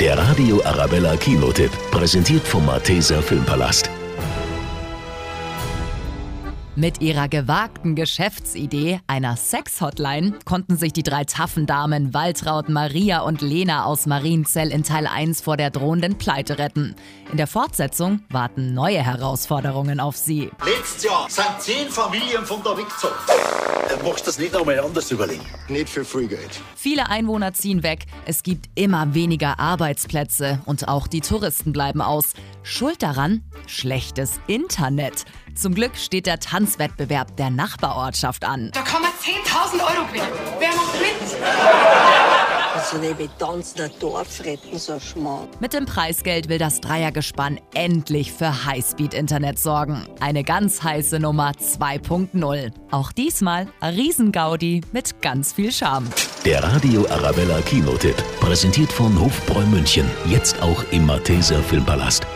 Der Radio Arabella Kinotipp, präsentiert vom Malteser Filmpalast. Mit ihrer gewagten Geschäftsidee, einer Sex-Hotline, konnten sich die drei taffen Damen Waltraud, Maria und Lena aus Marienzell in Teil 1 vor der drohenden Pleite retten. In der Fortsetzung warten neue Herausforderungen auf sie. Letztes Jahr sind zehn Familien von da weggezogen. Machst du das nicht einmal anders überlegen. Nicht für Geld. Viele Einwohner ziehen weg, es gibt immer weniger Arbeitsplätze und auch die Touristen bleiben aus. Schuld daran? Schlechtes Internet. Zum Glück steht der Tanzwettbewerb der Nachbarortschaft an. Da kann man 10.000 Euro gewinnen. Wer? Also neben tanzen ein Dorf retten, so Schmarrn. Mit dem Preisgeld will das Dreiergespann endlich für Highspeed-Internet sorgen. Eine ganz heiße Nummer 2.0. Auch diesmal ein Riesengaudi mit ganz viel Charme. Der Radio Arabella Kinotipp, präsentiert von Hofbräu München. Jetzt auch im Malteser Filmpalast.